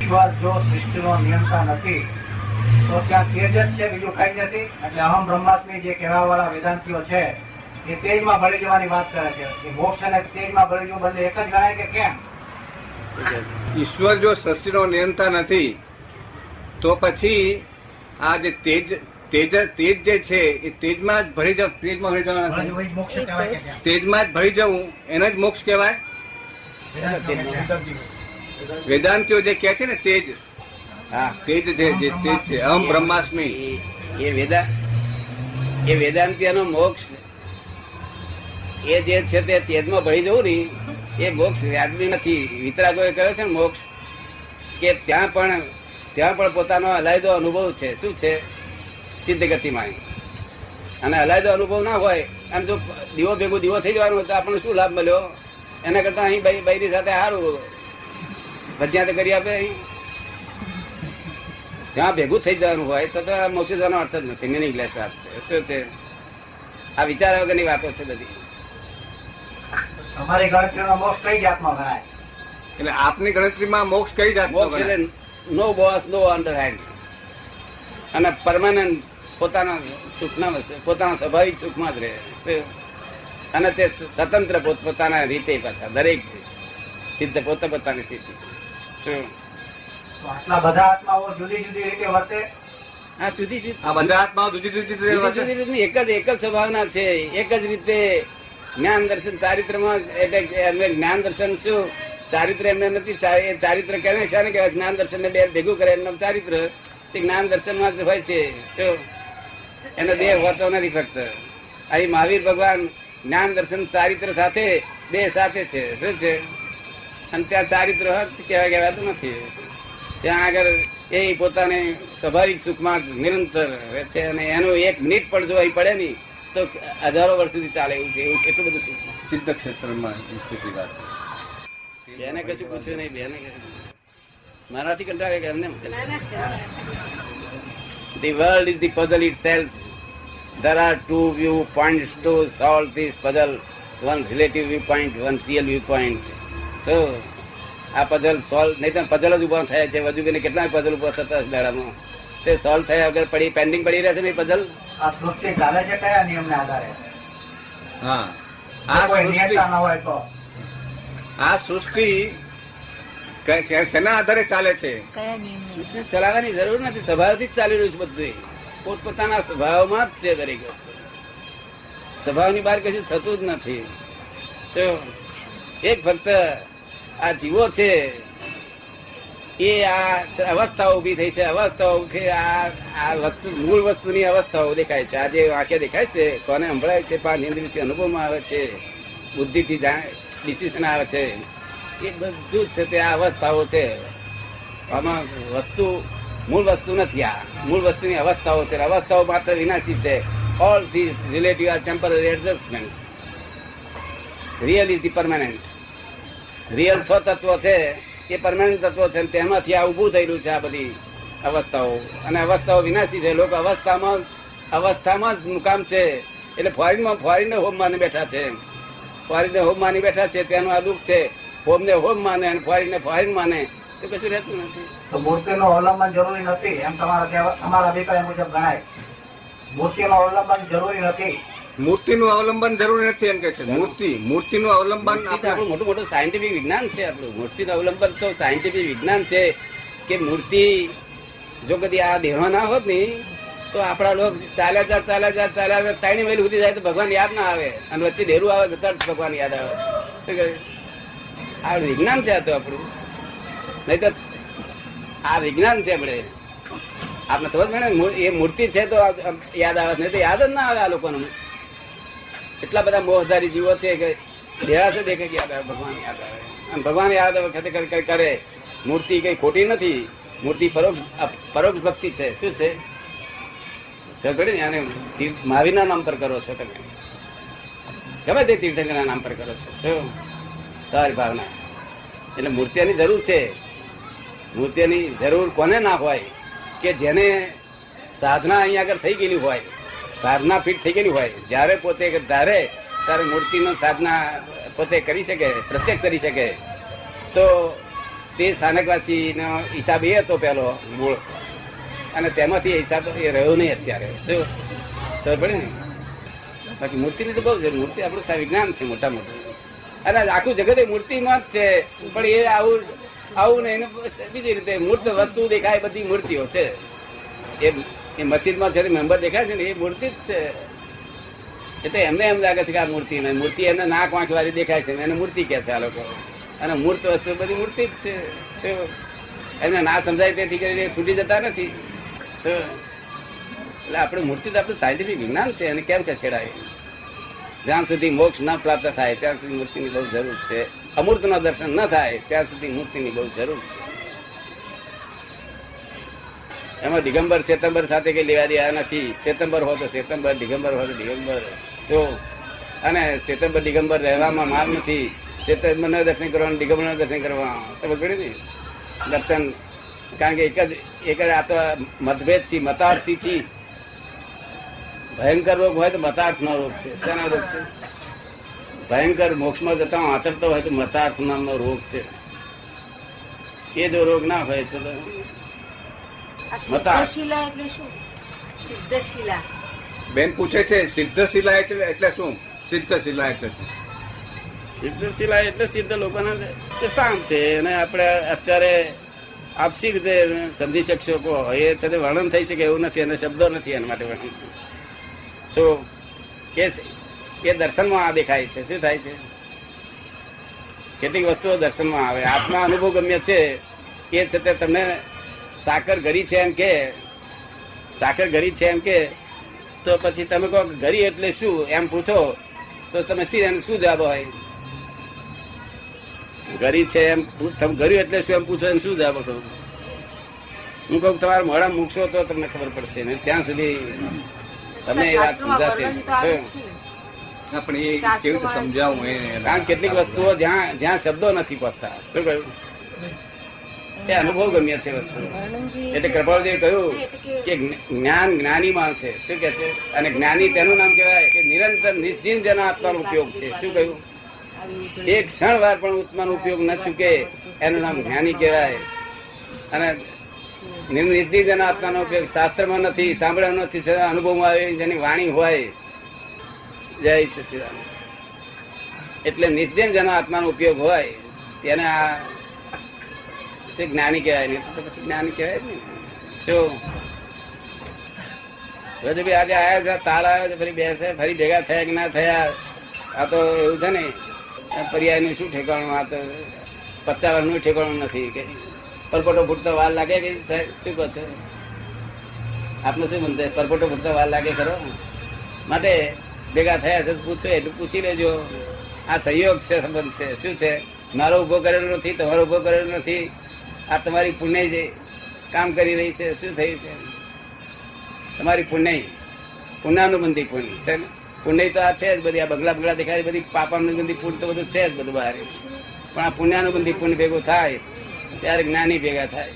ઈશ્વર જો સૃષ્ટિનો નિયંતા નથી તો ત્યાં તેજ જ છે બીજું કઈ નથી. એટલે અહમ બ્રહ્માસ્મી જે કહેવા વાળા વેદાંતિઓ છે એ તેજમાં ભળી જવાની વાત કરે છે. કે મોક્ષ અને તેજમાં ભળી જવું બંને એક જ ગણાય કે કેમ? ઈશ્વર જો સૃષ્ટિનો નિયંતા નથી તો પછી આ જે તેજ તેજ તેજ જે છે એ તેજમાં જ ભરી જવું તેજમાં ભરી જવાના? તેજમાં જ ભરી જવું એને જ મોક્ષ કહેવાય? વેદાંતિઓ જે કહે છે ને તેજ. હા તેજ જે જે તેજ છે. અહમ બ્રહ્માસ્મી. એ- એ વેદા એ વેદાંતિનો મોક્ષ એ જે છે તે તેજમાં ભળી જવું ને એ મોક્ષ વ્યાજબી નથી. વિતરાગોએ કહ્યો છે ને મોક્ષ કે ત્યાં પણ ત્યાં પણ પોતાનો અલાયદો અનુભવ છે. શું છે? સિદ્ધ ગતિમાં અને અલાયદો અનુભવ ના હોય અને જો દીવો ભેગો દીવો થઈ જવાનું તો આપણને શું લાભ મળ્યો? એના કરતા અહીં બૈરી સાથે સારું ભજ્યા તો કરી આપે. જ્યાં ભેગું થઈ જવાનું હોય તો તો મોક્ષ જવાનો અર્થ જ નથી. મિનિંગલેસ વાત છે. શું છે? આ વિચાર વગરની વાતો છે બધી. તમારી ગણતરીનો મોક્ષ કઈ જાતમાં ગણાય? એટલે આપની ગણતરીમાં મોક્ષ કઈ જાતનો મોક્ષ એટલે નો બોસ નો અંડરહેન્ડ અને પરમાનન્ટ પોતાના સુખના પોતાના સ્વાભાવિક સુખમાં જ રહે. અને તે સ્વતંત્ર પોતપોતાના રીતે પાછા દરેક સિદ્ધ પોતે પોતાની સ્થિતિ. આટલા બધા આત્માઓ જુદી જુદી રીતે વર્તે? આ જુદી જુદી આ બધા આત્માઓ જુદી જુદી રીતે જુદી જુદી એક જ એક જ સ્વભાવના છે. એક જ રીતે જ્ઞાન દર્શન ચારિત્રમાં એટલે એમને જ્ઞાન દર્શન શું? ચારિત્ર એમને નથી ચારિત્ર કેને છે કહેવાય જ્ઞાન દર્શન ને બે ભેગું કરે એમનું ચારિત્ર. તે જ્ઞાન દર્શનમાં હોય છે. શું એનો દેહ હોતો નથી ફક્ત. અહીં મહાવીર ભગવાન જ્ઞાન દર્શન ચારિત્ર સાથે દેહ સાથે છે. શું છે? અને ત્યાં ચારિત્ર હોત કહેવાય કહેવાતું નથી. ત્યાં આગળ એ પોતાને સ્વાભાવિક સુખમાં નિરંતર રહે છે અને એનું એક મિનિટ પણ જો અહીં પડે નહીં તો હજારો વર્ષ સુધી ચાલે એવું છે એવું એટલું બધું સુખ. સિદ્ધ ક્ષેત્રમાં સ્થિતિ વાત બેને કશું પૂછ્યું નહીં બેને કશું મારાથી કંટાળે કે એમને puzzle itself there are two There are two viewpoints to solve this puzzle. One relative viewpoint, one real viewpoint. So, આ પઝલ સોલ્વ નહીં તો પઝલ જ ઊભા થયા છે. વજુબીને કેટલા પઝલ ઊભા થતા દાડામાં? તે સોલ્વ થયા વગર પડી પેન્ડિંગ પડી રહે છે ને પઝલ આ સૃષ્ટિ ચાલે છે કયા નિયમને આધારે? હા. આ સૃષ્ટિ હોય તો. આ સૃષ્ટિ કે- કે શેના આધારે ચાલે છે? સૃષ્ટિ ચલાવવાની જરૂર નથી. સ્વભાવથી જ ચાલી રહ્યું છે બધું. પોતપોતાના સ્વભાવમાં જ છે દરેક. સ્વભાવની બહાર કશું થતું જ નથી. એક ફક્ત આ જીવો છે, એ આ અવસ્થા ઊભી થઈ છે. અવસ્થાઓ ઊભી આ આ વસ્તુ, મૂળ વસ્તુની અવસ્થાઓ દેખાય છે. આજે વાક્ય દેખાય છે, કોને સંભળાય છે પાંચ ઇન્દ્રિયથી અનુભવમાં આવે છે, બુદ્ધિથી ડિસિઝન આવે છે, એ બધું જ છે તે આ અવસ્થાઓ છે. આમાં વસ્તુ, મૂળ વસ્તુ નથી આ. મૂળ વસ્તુની અવસ્થાઓ છે. અવસ્થાઓ માત્ર વિનાશી છે. All this relative are temporary adjustment real is the permanent real સ્વ તત્વ છે એ પરમાનન્ટ તત્વ છે તેમાંથી આ ઉભું થયેલું છે આ બધી અવસ્થાઓ. અને અવસ્થાઓ વિનાશી છે. લોકો અવસ્થામાં અવસ્થામાં જ મુકામ છે. એટલે ફોરેનમાં ફોરેન હોમ માની બેઠા છે. ફોરેન હોમ માની બેઠા છે. તેનું આ દુઃખ છે. હોમ ને હોમ માને અને ફોરેન ને ફોરેન માને. તો કશું રહેતું નથી. તો મૂર્તિનું અવલંબન જરૂરી નથી. એમ તમારા તમારા અભિપ્રાય મુજબ ગણાય. મૂર્તિનું અવલંબન જરૂરી નથી. મૂર્તિનું અવલંબન જરૂરી નથી એમ કે છે. મૂર્તિ મૂર્તિનું અવલંબન આપણે આપણું મોટું મોટું સાયન્ટિફિક વિજ્ઞાન છે આપણું. મૂર્તિનું અવલંબન તો સાયન્ટિફિક વિજ્ઞાન છે કે મૂર્તિ જો કદી આ દેહો ના હોત ને તો આપણા લોક ચાલ્યા જાત ચાલ્યા જાત ચાલ્યા જાત ત્રણેય મહિલ સુધી જાય તો ભગવાન યાદ ના આવે. અને વચ્ચે ડેરું આવે તો તરત ભગવાન યાદ આવે. શું કહે? આ વિજ્ઞાન છે આ તો આપણું. નહીં તો આ વિજ્ઞાન છે આપણે. આપણે સમજ પડે એ મૂર્તિ છે તો યાદ આવે. નહીં તો યાદ જ ના આવે આ લોકોને. એટલા બધા મોહધારી જીવો છે કે દેરાસર દેખે યાદ આવે ભગવાન યાદ આવે. ભગવાન યાદ આવે, ખરેખર કરે- મૂર્તિ કઈ ખોટી નથી. મૂર્તિ પરોક્ષ પરોક્ષ ભક્તિ છે. શું છે? સમજ ને આને મહાવીરના નામ પર કરો છો તમે. ગમે તે તીર્થંકરના નામ પર કરો છો. શું? તમારી ભાવના. એટલે મૂર્તિઓની જરૂર છે. મૂર્તિઓની જરૂર કોને ના હોય? કે જેને સાધના અહીંયા આગળ થઈ ગયેલી હોય. સાધના ફિટ થઈ ગયેલી હોય, જ્યારે પોતે ધારે, ત્યારે મૂર્તિનો સાધના પોતે કરી શકે, પ્રત્યક્ષ કરી શકે. તો તે સ્થાનકવાસીનો હિસાબ એ હતો પેલો મૂળ. અને તેમાંથી હિસાબ એ રહ્યો નહીં અત્યારે. શું? ખબર પડે ને? બાકી મૂર્તિની તો બહુ છે. મૂર્તિ આપણું વિજ્ઞાન છે મોટા મોટું અને આખું જગત એ મૂર્તિમાં જ છે. પણ એ આવું આવું ને એને બીજી રીતે મૂર્ત વસ્તુ દેખાય બધી મૂર્તિઓ છે. એ એ મસ્જિદમાં છે મેમ્બર દેખાય છે ને, એ મૂર્તિ જ છે. એટલે એમને એમ લાગે છે કે આ મૂર્તિ નહીં મૂર્તિ એમને નાક વાંખ વાળી દેખાય છે એને મૂર્તિ કે છે આ લોકો. અને મૂર્ત વસ્તુ બધી મૂર્તિ જ છે. એમને ના સમજાય તેથી કરીને છૂટી જતા નથી. એટલે આપણે મૂર્તિ તો આપણું સાયન્ટિફિક વિજ્ઞાન છે, એને કેમ ખસેડાય? જ્યાં સુધી મોક્ષ ન પ્રાપ્ત થાય, ત્યાં સુધી મૂર્તિની બહુ જરૂર છે. અમૂર્તના દર્શન ન થાય, ત્યાં સુધી મૂર્તિની બહુ જરૂર છે. એમાં દિગંબર ચેતંબર સાથે કઈ લેવા દેવા નથી. ચેતંબર હો તો ચેતંબર દિગંબર હો તો દિગંબર. જો, અને ચેતંબર દિગંબર રહેવામાં માર નથી. ચેતંબર દર્શન કરવાનું દિગંબર દર્શન કરવા કર્યું ને. દર્શન, કારણ કે એક જ એક જ આ તો મતભેદ છે મતાર્થી ભયંકર રોગ હોય તો મતાર્થ નો રોગ છે. શેના રોગ છે? ભયંકર મોક્ષમાં જતા આંતરતો હોય તો મતાર્થ નામનો રોગ છે. એ જો રોગ ના હોય તો. સિદ્ધશિલા એટલે શું? સિદ્ધશિલા. બેન પૂછે છે સિદ્ધ શિલા એટલે એટલે શું? સિદ્ધ શિલા એટલે શું? સિદ્ધ શિલા એટલે સિદ્ધ લોકોના સ્થાન છે. અને આપણે અત્યારે આપસી રીતે સમજી શકશો કહો એ છે વર્ણન થઈ શકે એવું નથી અને શબ્દો નથી એના માટે વર્ણન. શું કે એ દર્શનમાં આ દેખાય છે. શું થાય છે? કેટલીક વસ્તુઓ દર્શનમાં આવે. આત્મા અનુભવ ગમ્ય છે. એ છે તે તમને સાકર ઘરી છે એમ કે સાકર ઘરી છે એમ કે તો પછી તમે કહો ઘરી ગરી એટલે શું? એમ પૂછો તો તમે શી એને શું જવાબ હોય? ઘરી છે એમ તમે ઘરી એટલે શું એમ પૂછો એને શું જવાબ કહું? હું કહું તમારા મોડા મૂકશો તો તમને ખબર પડશે ને ત્યાં સુધી તમને એ વાત સમજાશે. પણ એ કેવી રીતે સમજાવું એ કારણ કેટલીક વસ્તુઓ જ્યાં જ્યાં શબ્દો નથી પહોંચતા. શું કહ્યું? એ અનુભવ ગમ્ય છે વસ્તુ. એટલે કૃપાળદેવ કહ્યું કે જ્ઞાન જ્ઞાની માં છે. શું કે છે? અને જ્ઞાની તેનું નામ કહેવાય કે નિરંતર નિશ્ચિંત જેના આત્માનો ઉપયોગ છે. શું કહ્યું? એક ક્ષણ વાર પણ ઉત્માનો ઉપયોગ ન ચૂકે એનું નામ જ્ઞાની કહેવાય. અને નિર્નિધિ જેના આત્માનો ઉપયોગ શાસ્ત્રમાં નથી સાંભળ્યો નથી અનુભવમાં આવે જેની વાણી હોય. જય સચિદાન એટલે નિશ્ચિત જેના આત્માનો ઉપયોગ હોય તેને આ તે જ્ઞાની કહેવાય નહીં. તો પછી જ્ઞાની કહેવાય ને શું હજુ બી આજે આવ્યા છે તાલ આવ્યો છે, ફરી બેસે, ફરી ભેગા થયા કે ના થયા, આ તો એવું છે ને પર્યાયનું શું ઠેકાણું? આ તો પચાસ વર્ષનું ઠેકાણું નથી કે પરપોટો ફૂટતો વાર લાગે કે સાહેબ? શું કહો છો? આપનું શું મન પરપોટો ફૂટતો વાર લાગે ખરો? માટે ભેગા થયા છે પૂછો, એટલું પૂછી લેજો. આ સહયોગ છે, સંબંધ છે. શું છે? મારો ઊભો કરેલો નથી, તમારો ઊભો કરેલો નથી. આ તમારી પુણ્ય જે કામ કરી રહી છે, શું થયું છે? તમારી પુણ્ય પુણ્યાનુબંધી પુણ્ય, છે ને? પુણ્ય તો આ છે જ બધી, આ બંગલા બંગલા દેખાય બધી પાપાનુબંધી પુણ્ય તો બધું છે જ બધું બહાર. પણ આ પુણ્યાનુબંધી પુણ્ય ભેગું થાય, ત્યારે જ્ઞાની ભેગા થાય.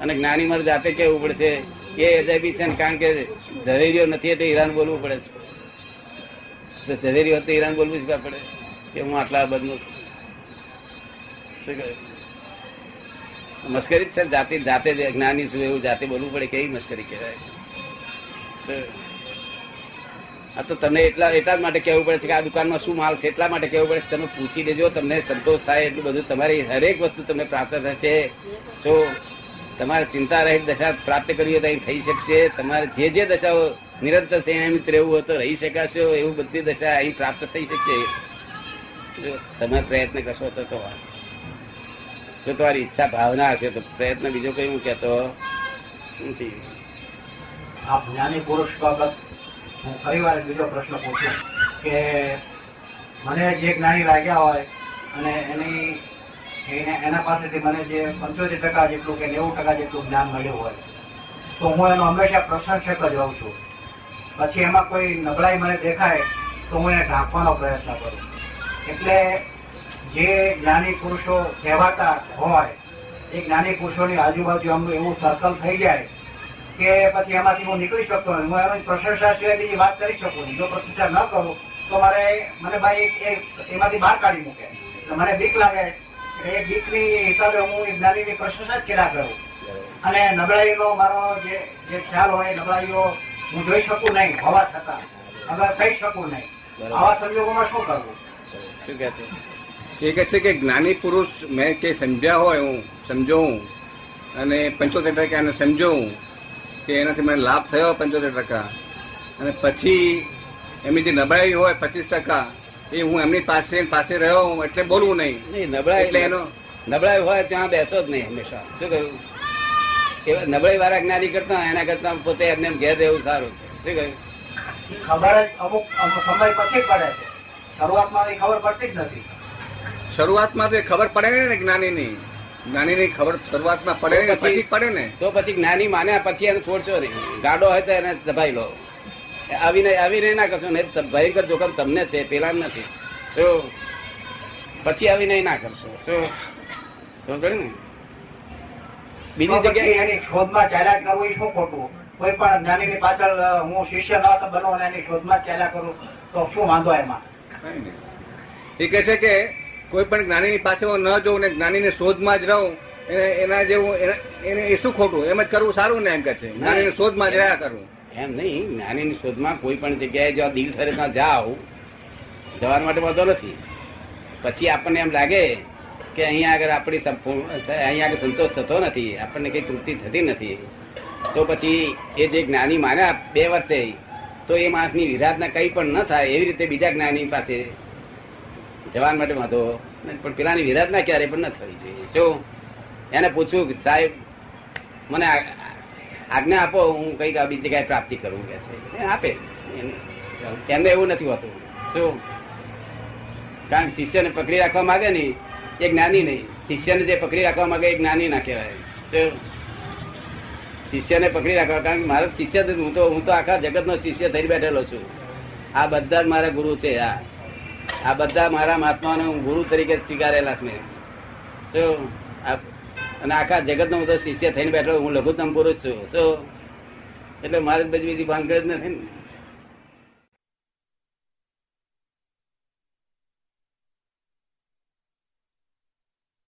અને જ્ઞાની મારે જાતે કેવું પડશે? એ અજાયબી છે કારણ કે ઝવેરીઓ નથી એટલે ઈરાન બોલવું પડે છે. ઝવેરી હોત તો ઈરાન બોલવું જ પડે, કે હું આટલા બદલું છું. શું મસ્કરી જ છે જાતે જાતે જ્ઞાની છું એવું જાતે બોલવું પડે, કેવી મસ્કરી કહેવાય? છે આ તો તમને એટલા એટલા જ માટે કહેવું પડે છે કે આ દુકાનમાં શું માલ છે, એટલા માટે કહેવું પડે તમે પૂછી લેજો, તમને સંતોષ થાય એટલું બધું. તમારી હરેક વસ્તુ તમને પ્રાપ્ત થશે. જો તમારે ચિંતા રહી દશા પ્રાપ્ત કરવી હોય તો અહીં થઈ શકશે. તમારે જે જે દશાઓ નિરંતર સંયમિત રહેવું હોય તો રહી શકાશો. એવું બધી દશા અહીં પ્રાપ્ત થઈ શકશે. જો તમે પ્રયત્ન કરશો તો જો તમારી ઈચ્છા ભાવના હશે તો પ્રયત્ન બીજો કઈ હું કેતો નથી. આપ જ્ઞાની પુરુષ બાબત હું ફરી વાર બીજો પ્રશ્ન પૂછું કે મને જે જ્ઞાની લાગ્યા હોય અને એની એને- એના પાસેથી મને જે પંચોતેર ટકા જેટલું કે નેવું ટકા જેટલું જ્ઞાન મળ્યું હોય, તો હું એનો હંમેશા પ્રશંસક જ હોઉં છું. પછી એમાં કોઈ નબળાઈ મને દેખાય તો હું એને ઢાંકવાનો પ્રયત્ન કરું. એટલે જે જ્ઞાની પુરુષો કહેવાતા હોય, એ જ્ઞાની પુરુષોની આજુબાજુ આમનું એવું સર્કલ થઈ જાય કે પછી એમાંથી હું નીકળી શકતો નથી. હું એની પ્રશંસા સિવાય બીજી વાત કરી શકું નહીં. જો પ્રશંસા ન કરું, તો મારે મને ભાઈ એમાંથી બહાર કાઢી મૂકે. મને બીક લાગે. એ બીકની હિસાબે હું એ જ્ઞાનીની પ્રશંસા જ કર્યા કરું. અને નબળાઈનો મારો જે જે ખ્યાલ હોય, નબળાઈઓ હું જોઈ શકું નહીં, હોવા છતાં. અગર કહી શકું નહીં. આવા સંજોગોમાં શું કરવું? શું કે છે? એ કહે છે કે જ્ઞાની પુરુષ મેં કે સમજ્યા હોય હું સમજો હું અને પંચોતેર ટકા એને સમજો હું કે એનાથી મને લાભ થયો પંચોતેર ટકા. અને પછી એમની જે નબળાઈ હોય પચીસ ટકા એ હું એમની પાસે પાસે રહ્યો હું એટલે બોલવું નહીં. નબળાઈ એટલે એનો નબળાઈ હોય ત્યાં બેસો જ નહીં હંમેશા. શું કહ્યું? એવા નબળાઈ વાળા જ્ઞાની કરતા એના કરતા પોતે એમને એમ ઘેર રહેવું સારું છે. શું કહ્યું? ખબર અમુક સમય પછી પડે છે. શરૂઆતમાં ખબર પડતી જ નથી. શરૂઆતમાં તો ખબર પડે ને જ્ઞાનીની. જ્ઞાનીની ખબર શરૂઆતમાં પડે ને પછી- પડે ને. તો પછી જ્ઞાની માન્યા પછી એને છોડશો નહીં. ગાડો હોય તો એને દબાઈ લો. આવીને આવીને ના કરશો ને ભયંકર જોખમ તમને છે પેલા નથી. તો પછી આવીને ના કરશો. શું સમજ પડી ને? બીજી જગ્યાએ એની શોધમાં ચાલ્યા કરવું એ શું ખોટું? કોઈ પણ જ્ઞાનીની પાછળ હું શિષ્ય ન તો બનો અને એની શોધમાં ચાલ્યા કરું તો શું વાંધો એમાં? એ કહે છે કે કોઈ પણ જ્ઞાનીની પાસે ન જોઉં ને જ્ઞાનીની શોધમાં જ રહું, એને- એના જેવું એના- એને એ શું ખોટું? એમ જ કરવું સારું ને એમ કે છે. જ્ઞાનીની શોધમાં જ રહ્યા કરવું એમ નહીં, જ્ઞાનીની શોધમાં કોઈ પણ જગ્યાએ જો દિલ ઠરે ત્યાં જાઓ જવા માટે વાંધો નથી. પછી આપણને એમ લાગે કે અહીંયા આગળ આપણી સંપૂર્ણ અહીંયા આગળ સંતોષ થતો નથી, આપણને કઈ તૃપ્તિ થતી નથી. તો પછી એ જે જ્ઞાની માન્યા બે વર્ષે, તો એ માણસની વિરાધના કંઈ પણ ન થાય, એવી રીતે બીજા જ્ઞાની પાસે જવાન માટે વાંધો. પણ પેલાની વિરાધના ક્યારે પણ ન થવી જોઈએ. શું એને પૂછ્યું કે સાહેબ, મને આજ્ઞા આપો, હું કંઈક બીજી જગ્યાએ પ્રાપ્તિ કરું કે છે. આપે. એમને એવું નથી હોતું. શું કારણ કે શિષ્યને પકડી રાખવા માંગે ને, એ જ્ઞાની નહીં. શિષ્યને જે પકડી રાખવા માંગે, એ જ્ઞાની ના કહેવાય. શિષ્યને પકડી રાખવા કારણ કે મારો શિષ્ય હું તો હું તો આખા જગતનો શિષ્ય થઈ બેઠેલો છું. આ બધા જ મારા ગુરુ છે, આ. આ બધા મારા મહાત્માને હું ગુરુ તરીકે સ્વીકારેલા છે જો અને આખા જગતનો હું તો શિષ્ય થઈને બેઠો હું લઘુત્તમ પુરુષ છું. તો એટલે મારે બધી બીજી ભાનગડ જ નથી ને.